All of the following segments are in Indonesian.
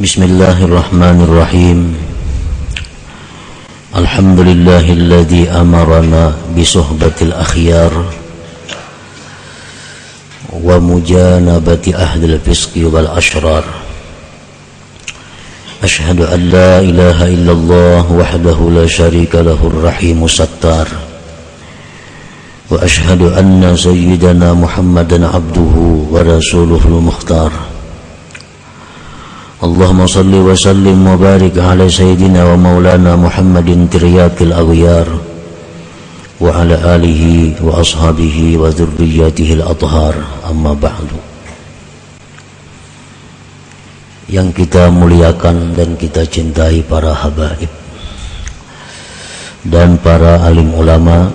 بسم الله الرحمن الرحيم الحمد لله الذي أمرنا بصحبة الأخيار ومجانبة أهل الفسق والأشرار أشهد أن لا إله إلا الله وحده لا شريك له الرحيم الستار وأشهد أن سيدنا محمدا عبده ورسوله المختار اللهم صل وسلم وبارك على سيدنا ومولانا محمد ترياك الأغيار وعلى آله وأصحابه وذرياته الأطهار أما بعد yang kita muliakan dan kita cintai para habaib dan para alim ulama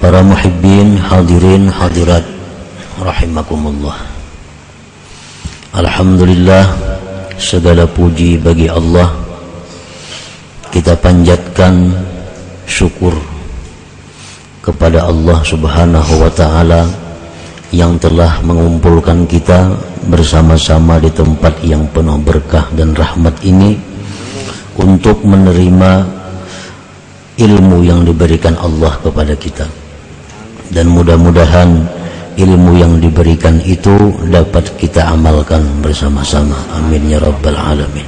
para muhibbin hadirin hadirat rahimakumullah Alhamdulillah segala puji bagi Allah. Kita panjatkan syukur kepada Allah Subhanahu wa taala yang telah mengumpulkan kita bersama-sama di tempat yang penuh berkah dan rahmat ini untuk menerima ilmu yang diberikan Allah kepada kita. Dan mudah-mudahan ilmu yang diberikan itu dapat kita amalkan bersama-sama. Amin ya rabbal alamin.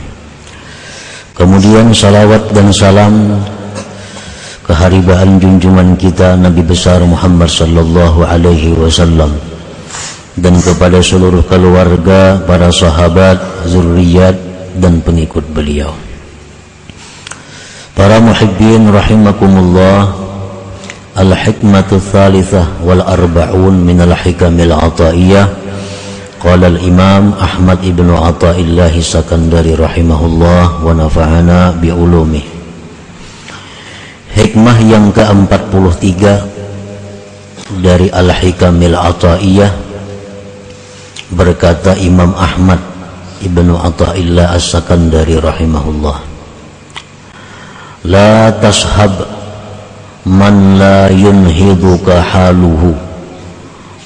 Kemudian salawat dan salam keharibaan junjungan kita Nabi besar Muhammad sallallahu alaihi wasallam dan kepada seluruh keluarga para sahabat zuriat dan pengikut beliau. Para muhibbin rahimakumullah الحكمة الثالثة والأربعون من الحكم العطائية قال الإمام أحمد بن عطاء الله السكندري رحمه الله ونفعنا بعلومه Hikmah yang ke-43 dari Al-Hikamil Ata'iyah berkata Imam Ahmad Ibnu Ata'illah As-Sakandari rahimahullah La tashab man la yunhiduka haluhu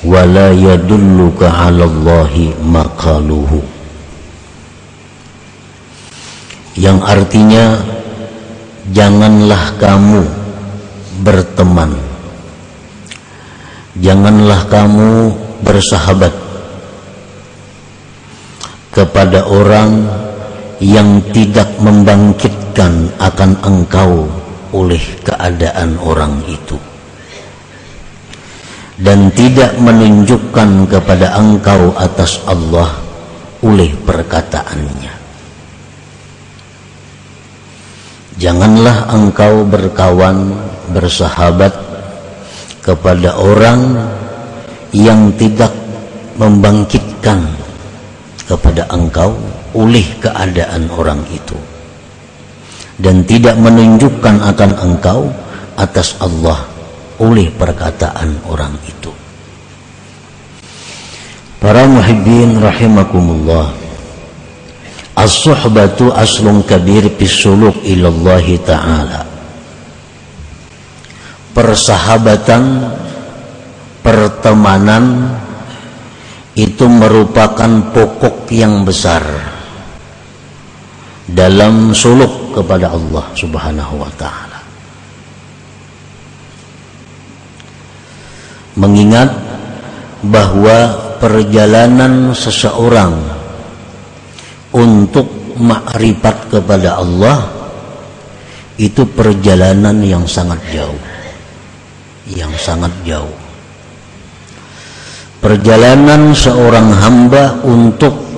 wa la yadulluka ala Allahi maqaluhu. Yang artinya janganlah kamu berteman. Janganlah kamu bersahabat kepada orang yang tidak membangkitkan akan engkau oleh keadaan orang itu. Dan tidak menunjukkan kepada engkau atas Allah oleh perkataannya. Janganlah engkau berkawan bersahabat kepada orang yang tidak membangkitkan kepada engkau oleh keadaan orang itu dan tidak menunjukkan akan engkau atas Allah oleh perkataan orang itu. Para muhibbin rahimakumullah. As-suhbatu aslun kabir bisuluk ilallah ta'ala. Persahabatan, pertemanan itu merupakan pokok yang besar dalam suluk kepada Allah Subhanahu wa taala. Mengingat bahwa perjalanan seseorang untuk makrifat kepada Allah itu perjalanan yang sangat jauh. Yang sangat jauh. Perjalanan seorang hamba untuk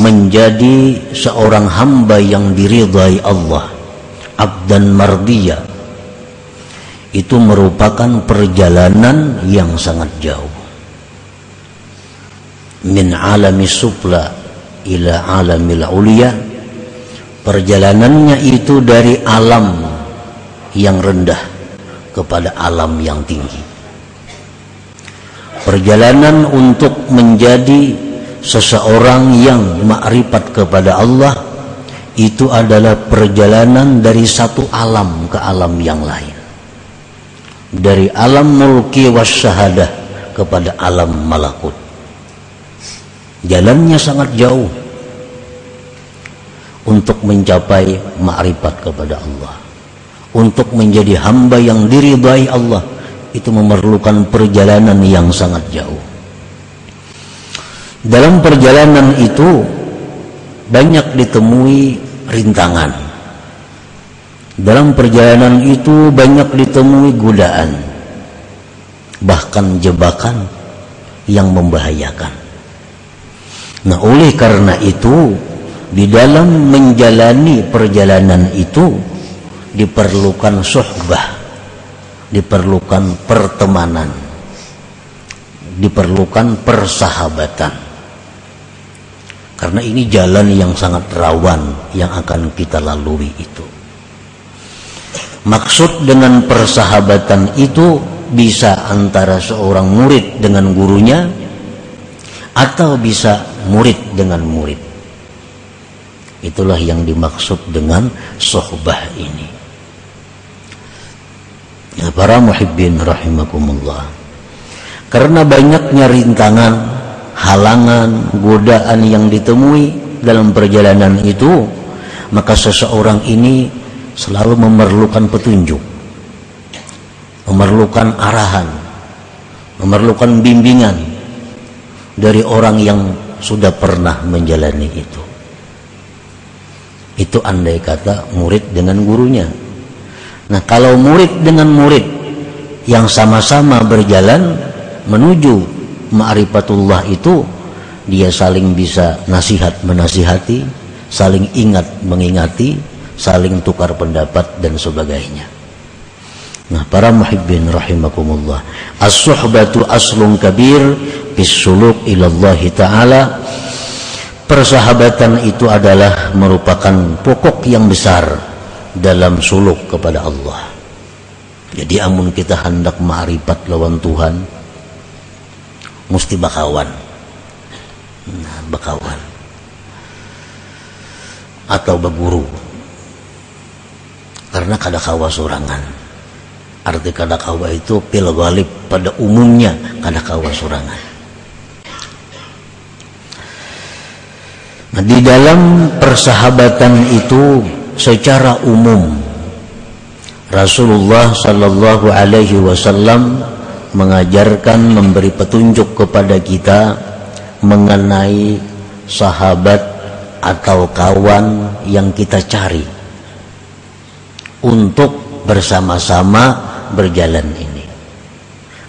menjadi seorang hamba yang diridhai Allah abdan mardiya. Itu merupakan perjalanan yang sangat jauh. Min alami supla ila alamil ulia perjalanannya itu dari alam yang rendah kepada alam yang tinggi. Perjalanan untuk menjadi seseorang yang makrifat kepada Allah itu adalah perjalanan dari satu alam ke alam yang lain. Dari alam mulki wasyahadah kepada alam malakut. Jalannya sangat jauh untuk mencapai makrifat kepada Allah. Untuk menjadi hamba yang diridai Allah itu memerlukan perjalanan yang sangat jauh dalam perjalanan itu banyak ditemui rintangan. Dalam perjalanan itu banyak ditemui godaan bahkan jebakan yang membahayakan. Nah oleh karena itu di dalam menjalani perjalanan itu diperlukan sohbah diperlukan pertemanan diperlukan persahabatan karena ini jalan yang sangat rawan yang akan kita lalui itu maksud dengan persahabatan itu bisa antara seorang murid dengan gurunya atau bisa murid dengan murid Itulah yang dimaksud dengan sohbah ini. Ya, para muhibbin rahimakumullah. Karena banyaknya rintangan, halangan, godaan yang ditemui dalam perjalanan itu, maka seseorang ini selalu memerlukan petunjuk, memerlukan arahan, memerlukan bimbingan dari orang yang sudah pernah menjalani itu. Itu andai kata murid dengan gurunya. Nah, kalau murid dengan murid yang sama-sama berjalan menuju ma'rifatullah itu dia saling bisa nasihat menasihati, saling ingat mengingati, saling tukar pendapat dan sebagainya. Nah, para muhibbin rahimakumullah. As-suhbatu aslun kabir bis suluk ilallahi ta'ala persahabatan itu adalah merupakan pokok yang besar dalam suluk kepada Allah. Jadi amun kita hendak ma'rifat lawan Tuhan, mesti bakawan. Nah, bakawan. Atau beguru. Karena kada kawa surangan. Arti kada kawa itu pil pada umumnya kada kawa surangan. Nah, di dalam persahabatan itu secara umum Rasulullah Shallallahu Alaihi Wasallam mengajarkan memberi petunjuk kepada kita mengenai sahabat atau kawan yang kita cari untuk bersama-sama berjalan ini.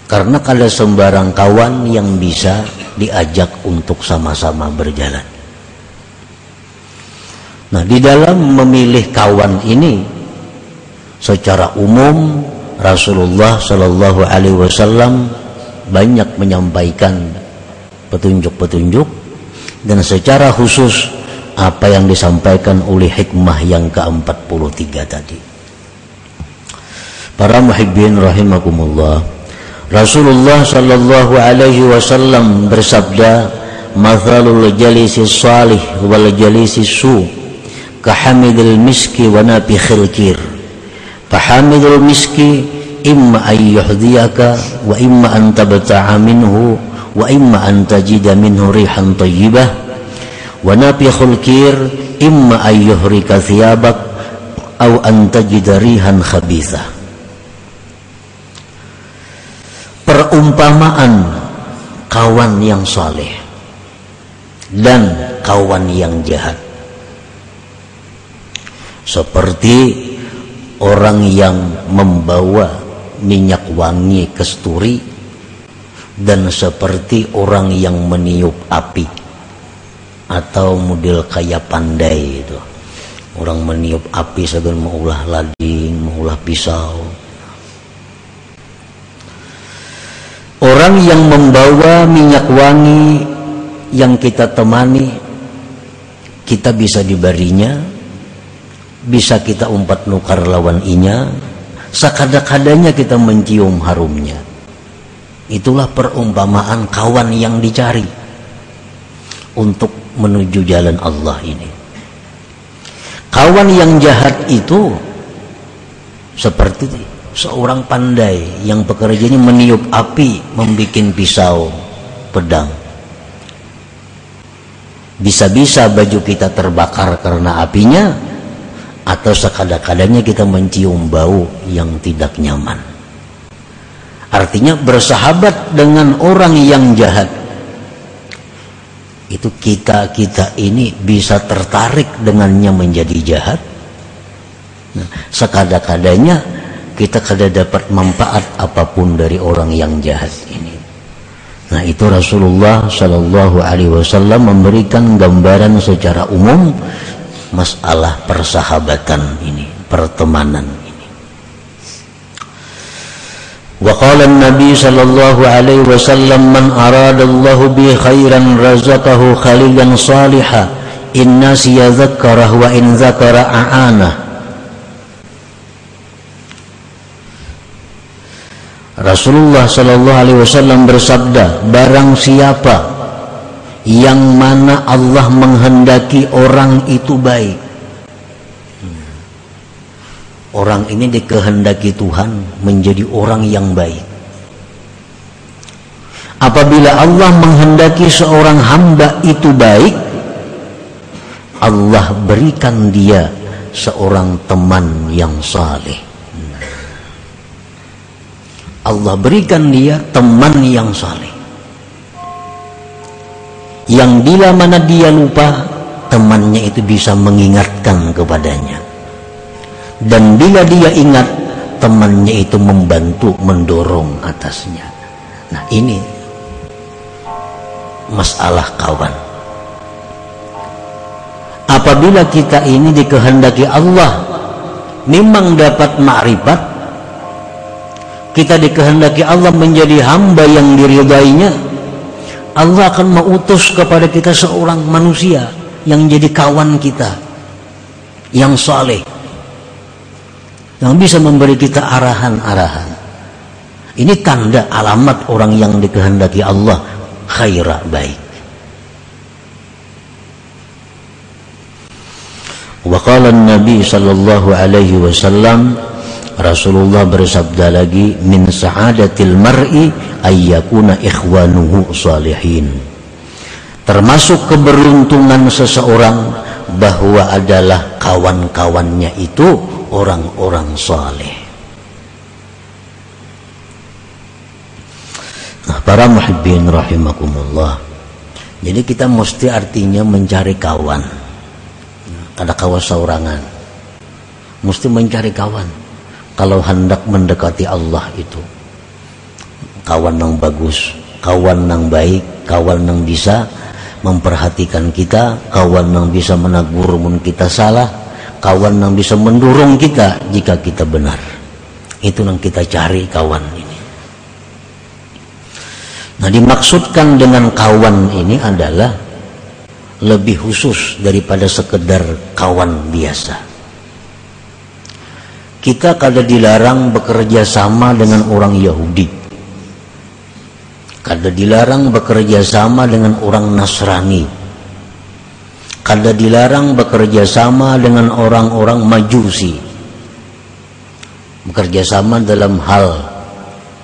Karena kalau sembarang kawan yang bisa diajak untuk sama-sama berjalan. Nah, di dalam memilih kawan ini secara umum Rasulullah Shallallahu Alaihi Wasallam banyak menyampaikan petunjuk-petunjuk dan secara khusus apa yang disampaikan oleh hikmah yang ke-43 tadi. Para muhibbin rahimakumullah. Rasulullah sallallahu alaihi wasallam bersabda, "Mathalul jalisi salih wal jalisi su, kahamidil miski wa nafikhil kir." fahamidul miski imma ayyuhdiyaka wa imma an tabta'a minhu wa imma an tajida minhu rihan tayyibah. Wa nafikhul kir imma ayyuhrika thiyabak aw an tajida rihan khabitha perumpamaan kawan yang soleh dan kawan yang jahat. Seperti orang yang membawa minyak wangi kesturi dan seperti orang yang meniup api atau model kayak pandai itu. Orang meniup api segala mengulah lading mengulah pisau. Orang yang membawa minyak wangi yang kita temani kita bisa diberinya bisa kita umpat nukar lawan inya sakada-kadanya kita mencium harumnya. Itulah perumpamaan kawan yang dicari untuk menuju jalan Allah ini. Kawan yang jahat itu seperti seorang pandai yang pekerjaannya meniup api membuat pisau pedang. Bisa-bisa baju kita terbakar karena apinya atau sekadang-kadangnya kita mencium bau yang tidak nyaman. Artinya bersahabat dengan orang yang jahat. Itu kita-kita ini bisa tertarik dengannya menjadi jahat. Nah, sekadang-kadangnya kita kada dapat manfaat apa pun dari orang yang jahat ini. Nah itu Rasulullah Shallallahu Alaihi Wasallam memberikan gambaran secara umum masalah persahabatan ini, pertemanan ini. Wa qala Nabi sallallahu alaihi wasallam man aradallahu bi khairan razaqahu khalilan salihah in nasiya dzakara wa in dzakara a'ana Rasulullah Shallallahu Alaihi Wasallam bersabda, barang siapa yang mana Allah menghendaki orang itu baik, orang ini dikehendaki Tuhan menjadi orang yang baik. Apabila Allah menghendaki seorang hamba itu baik, Allah berikan dia seorang teman yang saleh. Allah berikan dia teman yang saleh yang bila mana dia lupa temannya itu bisa mengingatkan kepadanya. Dan bila dia ingat temannya itu membantu mendorong atasnya. Nah ini masalah kawan. Apabila kita ini dikehendaki Allah memang dapat makrifat. Kita dikehendaki Allah menjadi hamba yang diridainya Allah akan mengutus kepada kita seorang manusia yang jadi kawan kita yang saleh yang bisa memberi kita arahan-arahan. Ini tanda alamat orang yang dikehendaki Allah khairah baik. Wa qala nabi sallallahu alaihi wasallam Rasulullah bersabda lagi min sa'adatil mar'i ayyakuna ikhwanuhu salihin. Termasuk keberuntungan seseorang bahwa adalah kawan-kawannya itu orang-orang saleh. Nah para muhibbin rahimakumullah. Jadi kita mesti artinya mencari kawan. Ada kawan saurangan. Mesti mencari kawan kalau hendak mendekati Allah itu. Kawan yang bagus kawan yang baik kawan yang bisa memperhatikan kita kawan yang bisa menegur mun kita salah kawan yang bisa mendorong kita jika kita benar. Itu yang kita cari kawan ini. Nah dimaksudkan dengan kawan ini adalah lebih khusus daripada sekedar kawan biasa kita kada dilarang bekerja sama dengan orang Yahudi. Kada dilarang bekerja sama dengan orang Nasrani. Kada dilarang bekerja sama dengan orang-orang Majusi. Bekerja sama dalam hal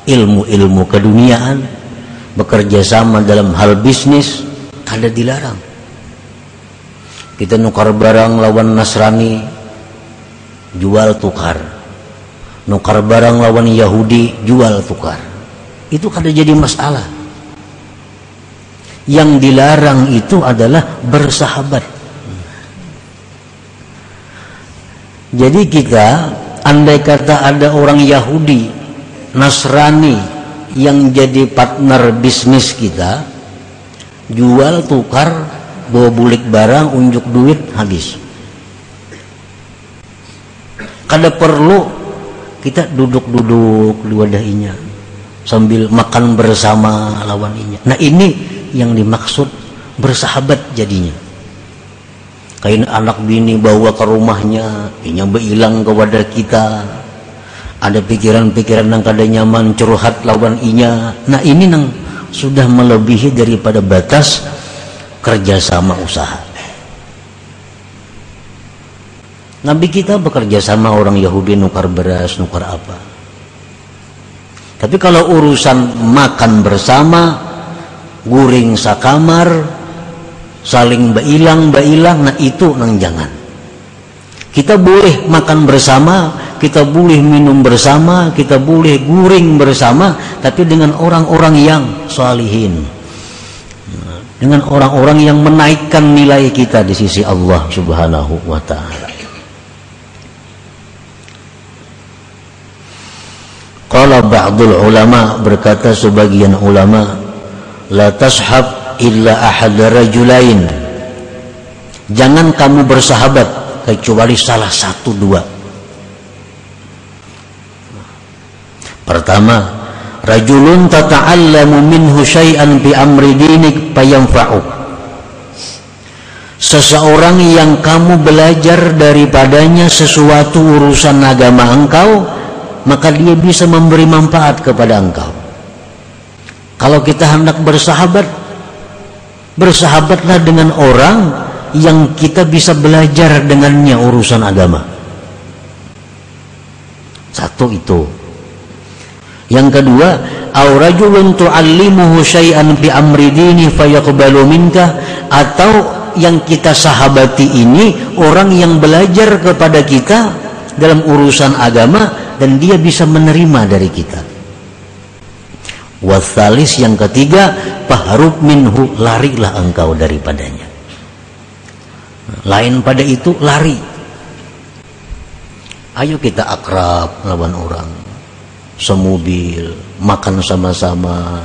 ilmu-ilmu keduniaan. Bekerja sama dalam hal bisnis. Kada dilarang. Kita nukar barang lawan Nasrani jual tukar. Nukar barang lawan Yahudi jual tukar. Itu kada jadi masalah. Yang dilarang itu adalah bersahabat. Jadi kita andai kata ada orang Yahudi Nasrani yang jadi partner bisnis kita jual tukar bawa bulik barang unjuk duit habis kada perlu kita duduk-duduk di wadahinya sambil makan bersama lawan inya. Nah ini yang dimaksud bersahabat jadinya. Kain anak bini bawa ke rumahnya inya berhilang ke wadah kita. Ada pikiran-pikiran yang kada nyaman curhat lawan inya. Nah ini nang sudah melebihi daripada batas kerjasama usaha Nabi kita bekerja sama orang Yahudi nukar beras, nukar apa. Tapi kalau urusan makan bersama, guring sakamar, saling bailang bailang nah itu nang jangan kita boleh makan bersama kita boleh minum bersama kita boleh guring bersama tapi dengan orang-orang yang salihin dengan orang-orang yang menaikkan nilai kita di sisi Allah Subhanahu wa taala. Qala ba'dul ulama berkata sebagian ulama la tashab illa ahad rajulain. Jangan kamu bersahabat kecuali salah satu dua. Pertama, rajulun tata'allamu minhu syai'an bi amri dinik fayanfa'uk seseorang yang kamu belajar daripadanya sesuatu urusan agama engkau maka dia bisa memberi manfaat kepada engkau. Kalau kita hendak bersahabat bersahabatlah dengan orang yang kita bisa belajar dengannya urusan agama. Satu itu. Yang kedua, au rajulun tu'allimuhu syai'an amri atau yang kita sahabati ini orang yang belajar kepada kita dalam urusan agama dan dia bisa menerima dari kita. Wasalis yang ketiga, paharub minhu larilah engkau daripadanya. Lain pada itu lari. Ayo kita akrab lawan orang semobil, makan sama-sama,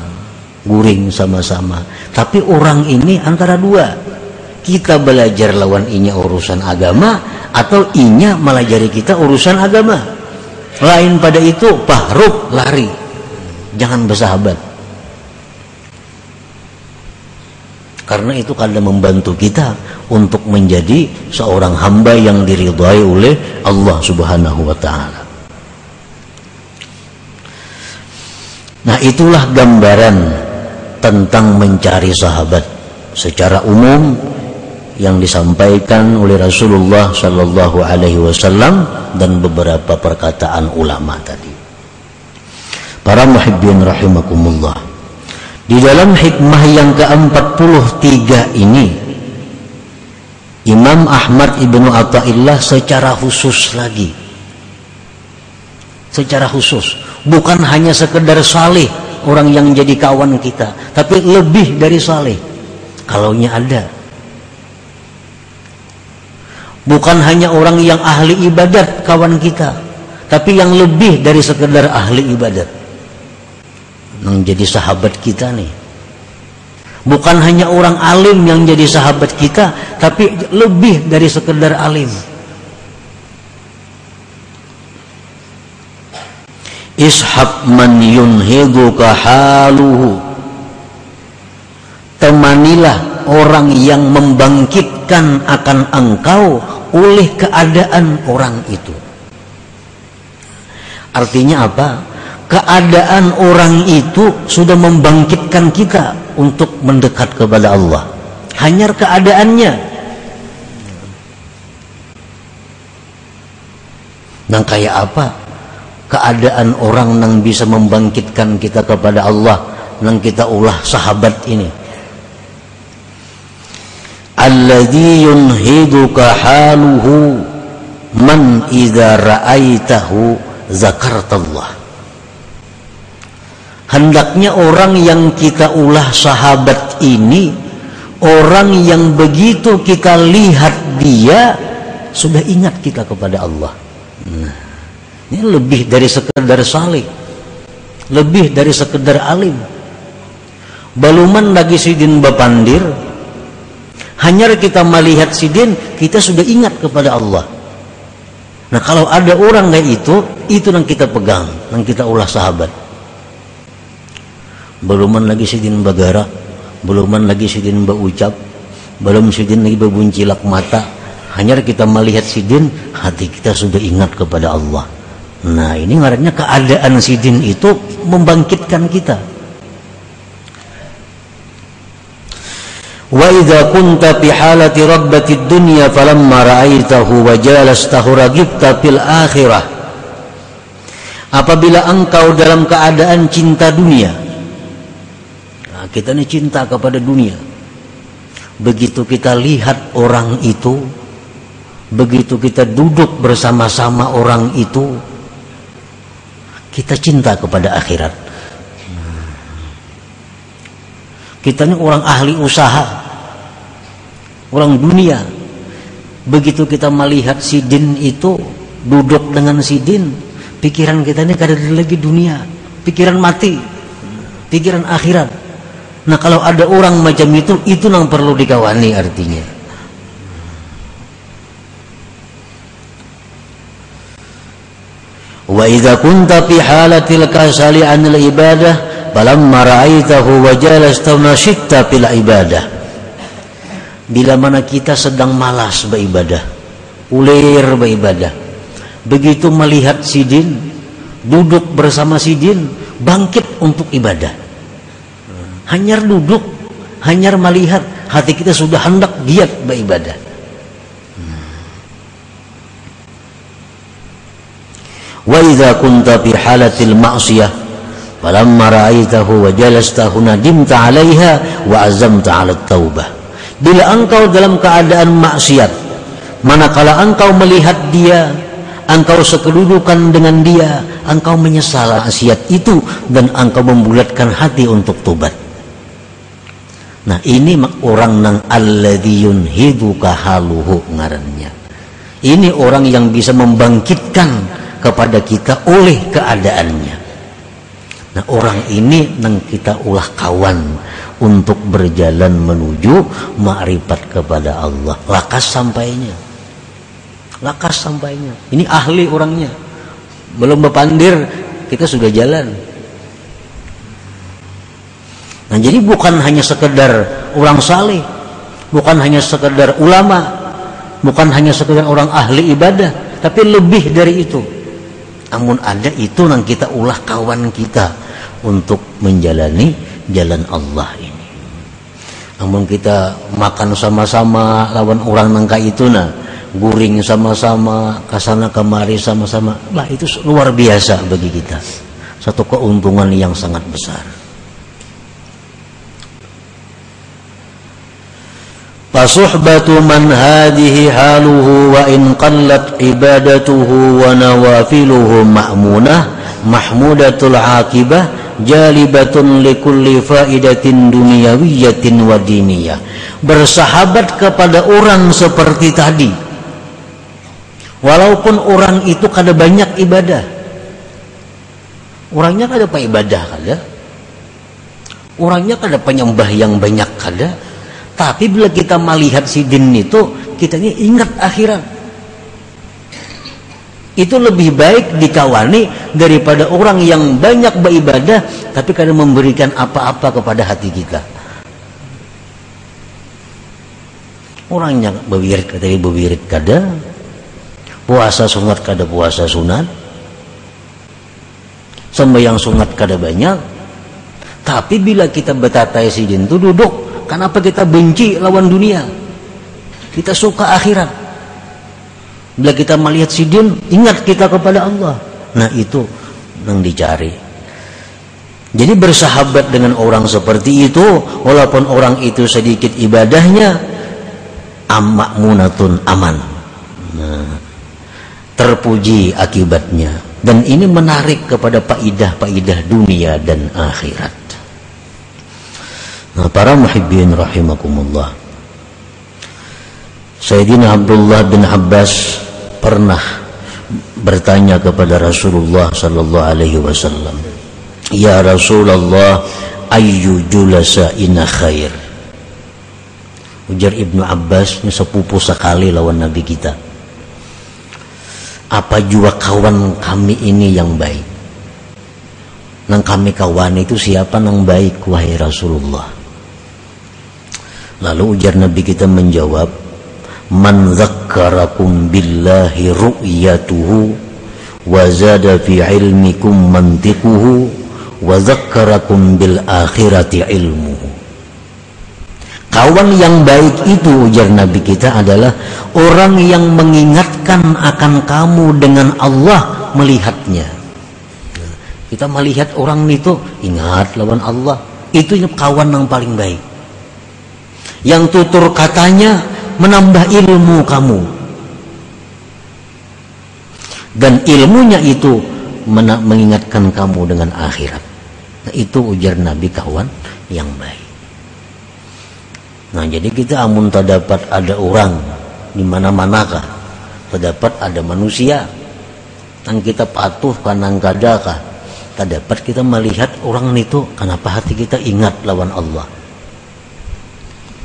guring sama-sama. Tapi orang ini antara dua. Kita belajar lawan inya urusan agama atau inya melajari kita urusan agama. Lain pada itu pahruk lari. Jangan bersahabat. Karena itu kadang membantu kita untuk menjadi seorang hamba yang diridhai oleh Allah Subhanahu wa taala. Nah itulah gambaran tentang mencari sahabat secara umum yang disampaikan oleh Rasulullah Shallallahu Alaihi Wasallam dan beberapa perkataan ulama tadi. Para muhibbin rahimakumullah. Di dalam hikmah yang ke-43 ini Imam Ahmad Ibnu Atta'illah secara khusus lagi secara khusus bukan hanya sekedar saleh orang yang jadi kawan kita tapi lebih dari saleh kalaunya ada bukan hanya orang yang ahli ibadat kawan kita. Tapi yang lebih dari sekedar ahli ibadat. Yang jadi sahabat kita nih. Bukan hanya orang alim yang jadi sahabat kita tapi lebih dari sekedar alim. Ishab man yunhiduka haluhu. Temanilah orang yang membangkitkan akan engkau oleh keadaan orang itu. Artinya apa? Keadaan orang itu sudah membangkitkan kita untuk mendekat kepada Allah. Hanya keadaannya. Nah kayak apa? Keadaan orang yang bisa membangkitkan kita kepada Allah yang kita ulah sahabat ini alladhi yunhiduka haluhu man idza ra'aitahu zakartallah hendaknya orang yang kita ulah sahabat ini orang yang begitu kita lihat dia sudah ingat kita kepada Allah nah ini lebih dari sekedar salih. Lebih dari sekedar alim. Baluman lagi sidin bapandir. Hanya kita melihat sidin, kita sudah ingat kepada Allah. Nah kalau ada orang kayak itu, itu yang kita pegang, yang kita ulah sahabat. Beluman lagi sidin bagara, beluman lagi sidin ucap, belum sidin lagi berbuncilak mata. Hanya kita melihat sidin, hati kita sudah ingat kepada Allah. Nah ini ngarannya keadaan sidin itu membangkitkan kita. Wa idza kunta fi halati rabbati dunya falamma ra'aitahu wa jalastahu ragibta. Apabila engkau dalam keadaan cinta dunia. Nah, kita ini cinta kepada dunia. begitu kita lihat orang itu begitu kita duduk bersama-sama orang itu kita cinta kepada akhirat kita ini orang ahli usaha. Orang dunia. Begitu kita melihat si din itu duduk dengan si din pikiran kita ini kada lagi dunia. Pikiran mati. Pikiran akhirat. Nah kalau ada orang macam itu itu yang perlu dikawani artinya. Wa idza kunta fi halatil kasali anil ibadah falamma ra'aitahu jalasta nashitta fil ibadah. Bila mana kita sedang malas beribadah ulir beribadah begitu melihat sidin duduk bersama sidin bangkit untuk ibadah. Hanya duduk hanya melihat hati kita sudah hendak giat beribadah. Wa idza kunta fi halatil ma'siyah falamma ra'aitahu wa jalastahu nadimta 'alaiha wa azamta 'ala taubah. Bila engkau dalam keadaan maksiat manakala engkau melihat dia engkau sekedudukan dengan dia engkau menyesal maksiat itu dan engkau membulatkan hati untuk tobat nah ini orang nang alladhiyun hiduka haluhu ngarannya. Ini orang yang bisa membangkitkan kepada kita oleh keadaannya nah orang ini nang kita ulah kawan untuk berjalan menuju makrifat kepada Allah. Lakas sampainya. Lakas sampainya. Ini ahli orangnya. Belum berpandir kita sudah jalan. Nah jadi bukan hanya sekedar orang saleh bukan hanya sekedar ulama bukan hanya sekedar orang ahli ibadah tapi lebih dari itu. Namun ada itu yang kita ulah kawan kita untuk menjalani jalan Allah ini. Namun kita makan sama-sama lawan orang nangka itu nah guring sama-sama kasana kemari sama-sama lah itu luar biasa bagi kita. Satu keuntungan yang sangat besar. Fasuhbatu man hadihi haluhu wa in qallat ibadatuhu wa mahmudatul akibah jalibatun likulli faidatin duniyawiyatin wa diniyah. Bersahabat kepada orang seperti tadi. Walaupun orang itu kada banyak ibadah. Orangnya kada apa ibadah kada. Orangnya kada penyembah yang banyak kada. Tapi bila kita melihat si din itu kita ini ingat akhirat itu lebih baik dikawani daripada orang yang banyak beribadah tapi kadang memberikan apa-apa kepada hati kita. Orangnya berwirid kada berwirid kada puasa sunat kada puasa sunat. Sembahyang sunat kada banyak. Tapi bila kita betatai si itu duduk kenapa kita benci lawan dunia? Kita suka akhirat Bila kita melihat sidin, ingat kita kepada Allah. Nah itu yang dicari. Jadi bersahabat dengan orang seperti itu, walaupun orang itu sedikit ibadahnya, amak munatun aman. Nah, terpuji akibatnya. Dan ini menarik kepada paidah-paidah dunia dan akhirat. Nah, para muhibbin rahimakumullah. Sayyidina Abdullah bin Abbas pernah bertanya kepada Rasulullah sallallahu alaihi wasallam Ya Rasulullah ayyu julasa ina khair? Ujar Ibnu Abbas ini sepupu sekali lawan Nabi kita. Apa jua kawan kami ini yang baik? Nang kami kawan itu siapa nang baik wahai Rasulullah? Lalu ujar Nabi kita menjawab man zakkarakum billahi ru'yatuhu wa zada fi ilmikum mantiquhu wa zakkarakum bil akhirati ilmuhu. Kawan yang baik itu ujar nabi kita adalah orang yang mengingatkan akan kamu dengan Allah melihatnya. Kita melihat orang itu ingat lawan Allah. Itu kawan yang paling baik. Yang tutur katanya menambah ilmu kamu. Dan ilmunya itu mengingatkan kamu dengan akhirat. Nah, itu ujar Nabi kawan yang baik. Nah jadi kita amun tak dapat ada orang di mana-manakah? Terdapat ada manusia. Yang kita patuh kanang kadakah? Tak dapat kita melihat orang itu kenapa hati kita ingat lawan Allah.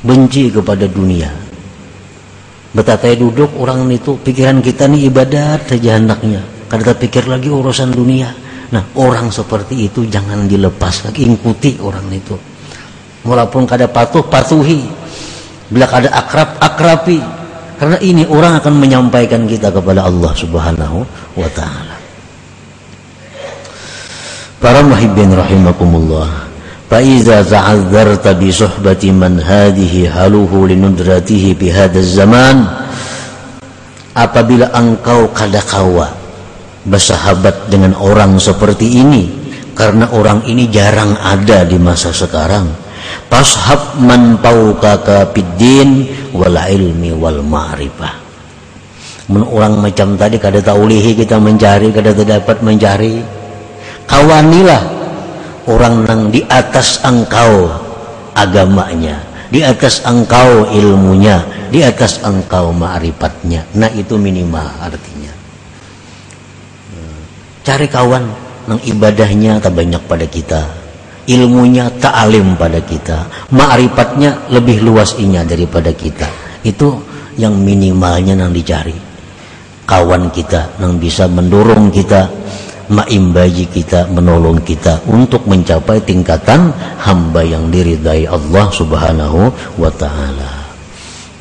Benci kepada dunia betapa duduk orang itu pikiran kita nih ibadat saja hendaknya. Kita pikir lagi urusan dunia. Nah orang seperti itu jangan dilepas lagi ikuti orang itu. Walaupun kada patuh patuhi. Bila ada akrab akrabi. Karena ini orang akan menyampaikan kita kepada Allah Subhanahu wa taala. Para muhibbin rahimakumullah. Ta'azzarta bi suhbati man hadhihi haluhu linudratihi bi hadzal zaman apabila engkau kadakawa bersahabat dengan orang seperti ini karena orang ini jarang ada di masa sekarang Pashab man paukaka piddin wal ilmi wal ma'rifah. Men orang macam tadi kada taulihi kita mencari, kada dapat mencari. Kawanilah orang nang di atas engkau agamanya, di atas engkau ilmunya, di atas engkau ma'rifatnya. Nah itu minimal artinya. Cari kawan nang ibadahnya tak banyak pada kita. Ilmunya ta'alim pada kita. Ma'rifatnya lebih luas inya daripada kita. Itu yang minimalnya yang dicari. Kawan kita yang bisa mendorong kita maimbaji kita menolong kita untuk mencapai tingkatan hamba yang diridai Allah subhanahu wa ta'ala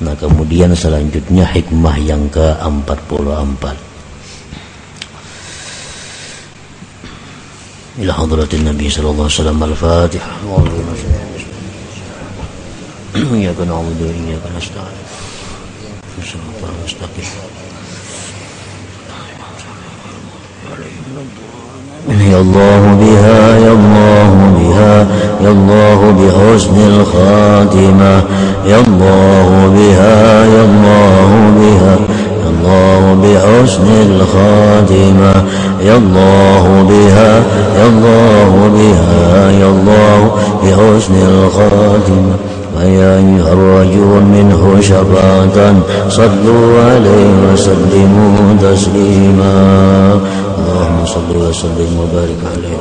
nah kemudian selanjutnya hikmah yang ke-44 إلى حضرة النبي صلى الله عليه وسلم الفاتحة إياك نعبد وإياك نستعين صراط المستقيم يا الله بها يا الله بها يا الله بحسن الخاتمة يا الله بها يا الله بها يا الله بحسن الخاتمة يا الله بها يا الله بها يا الله بحسن الخاتمة. ويا أيها الرجل منه شفاعة صلوا عليه وسلموا تسليما. اللهم صل وسلم وبارك عليه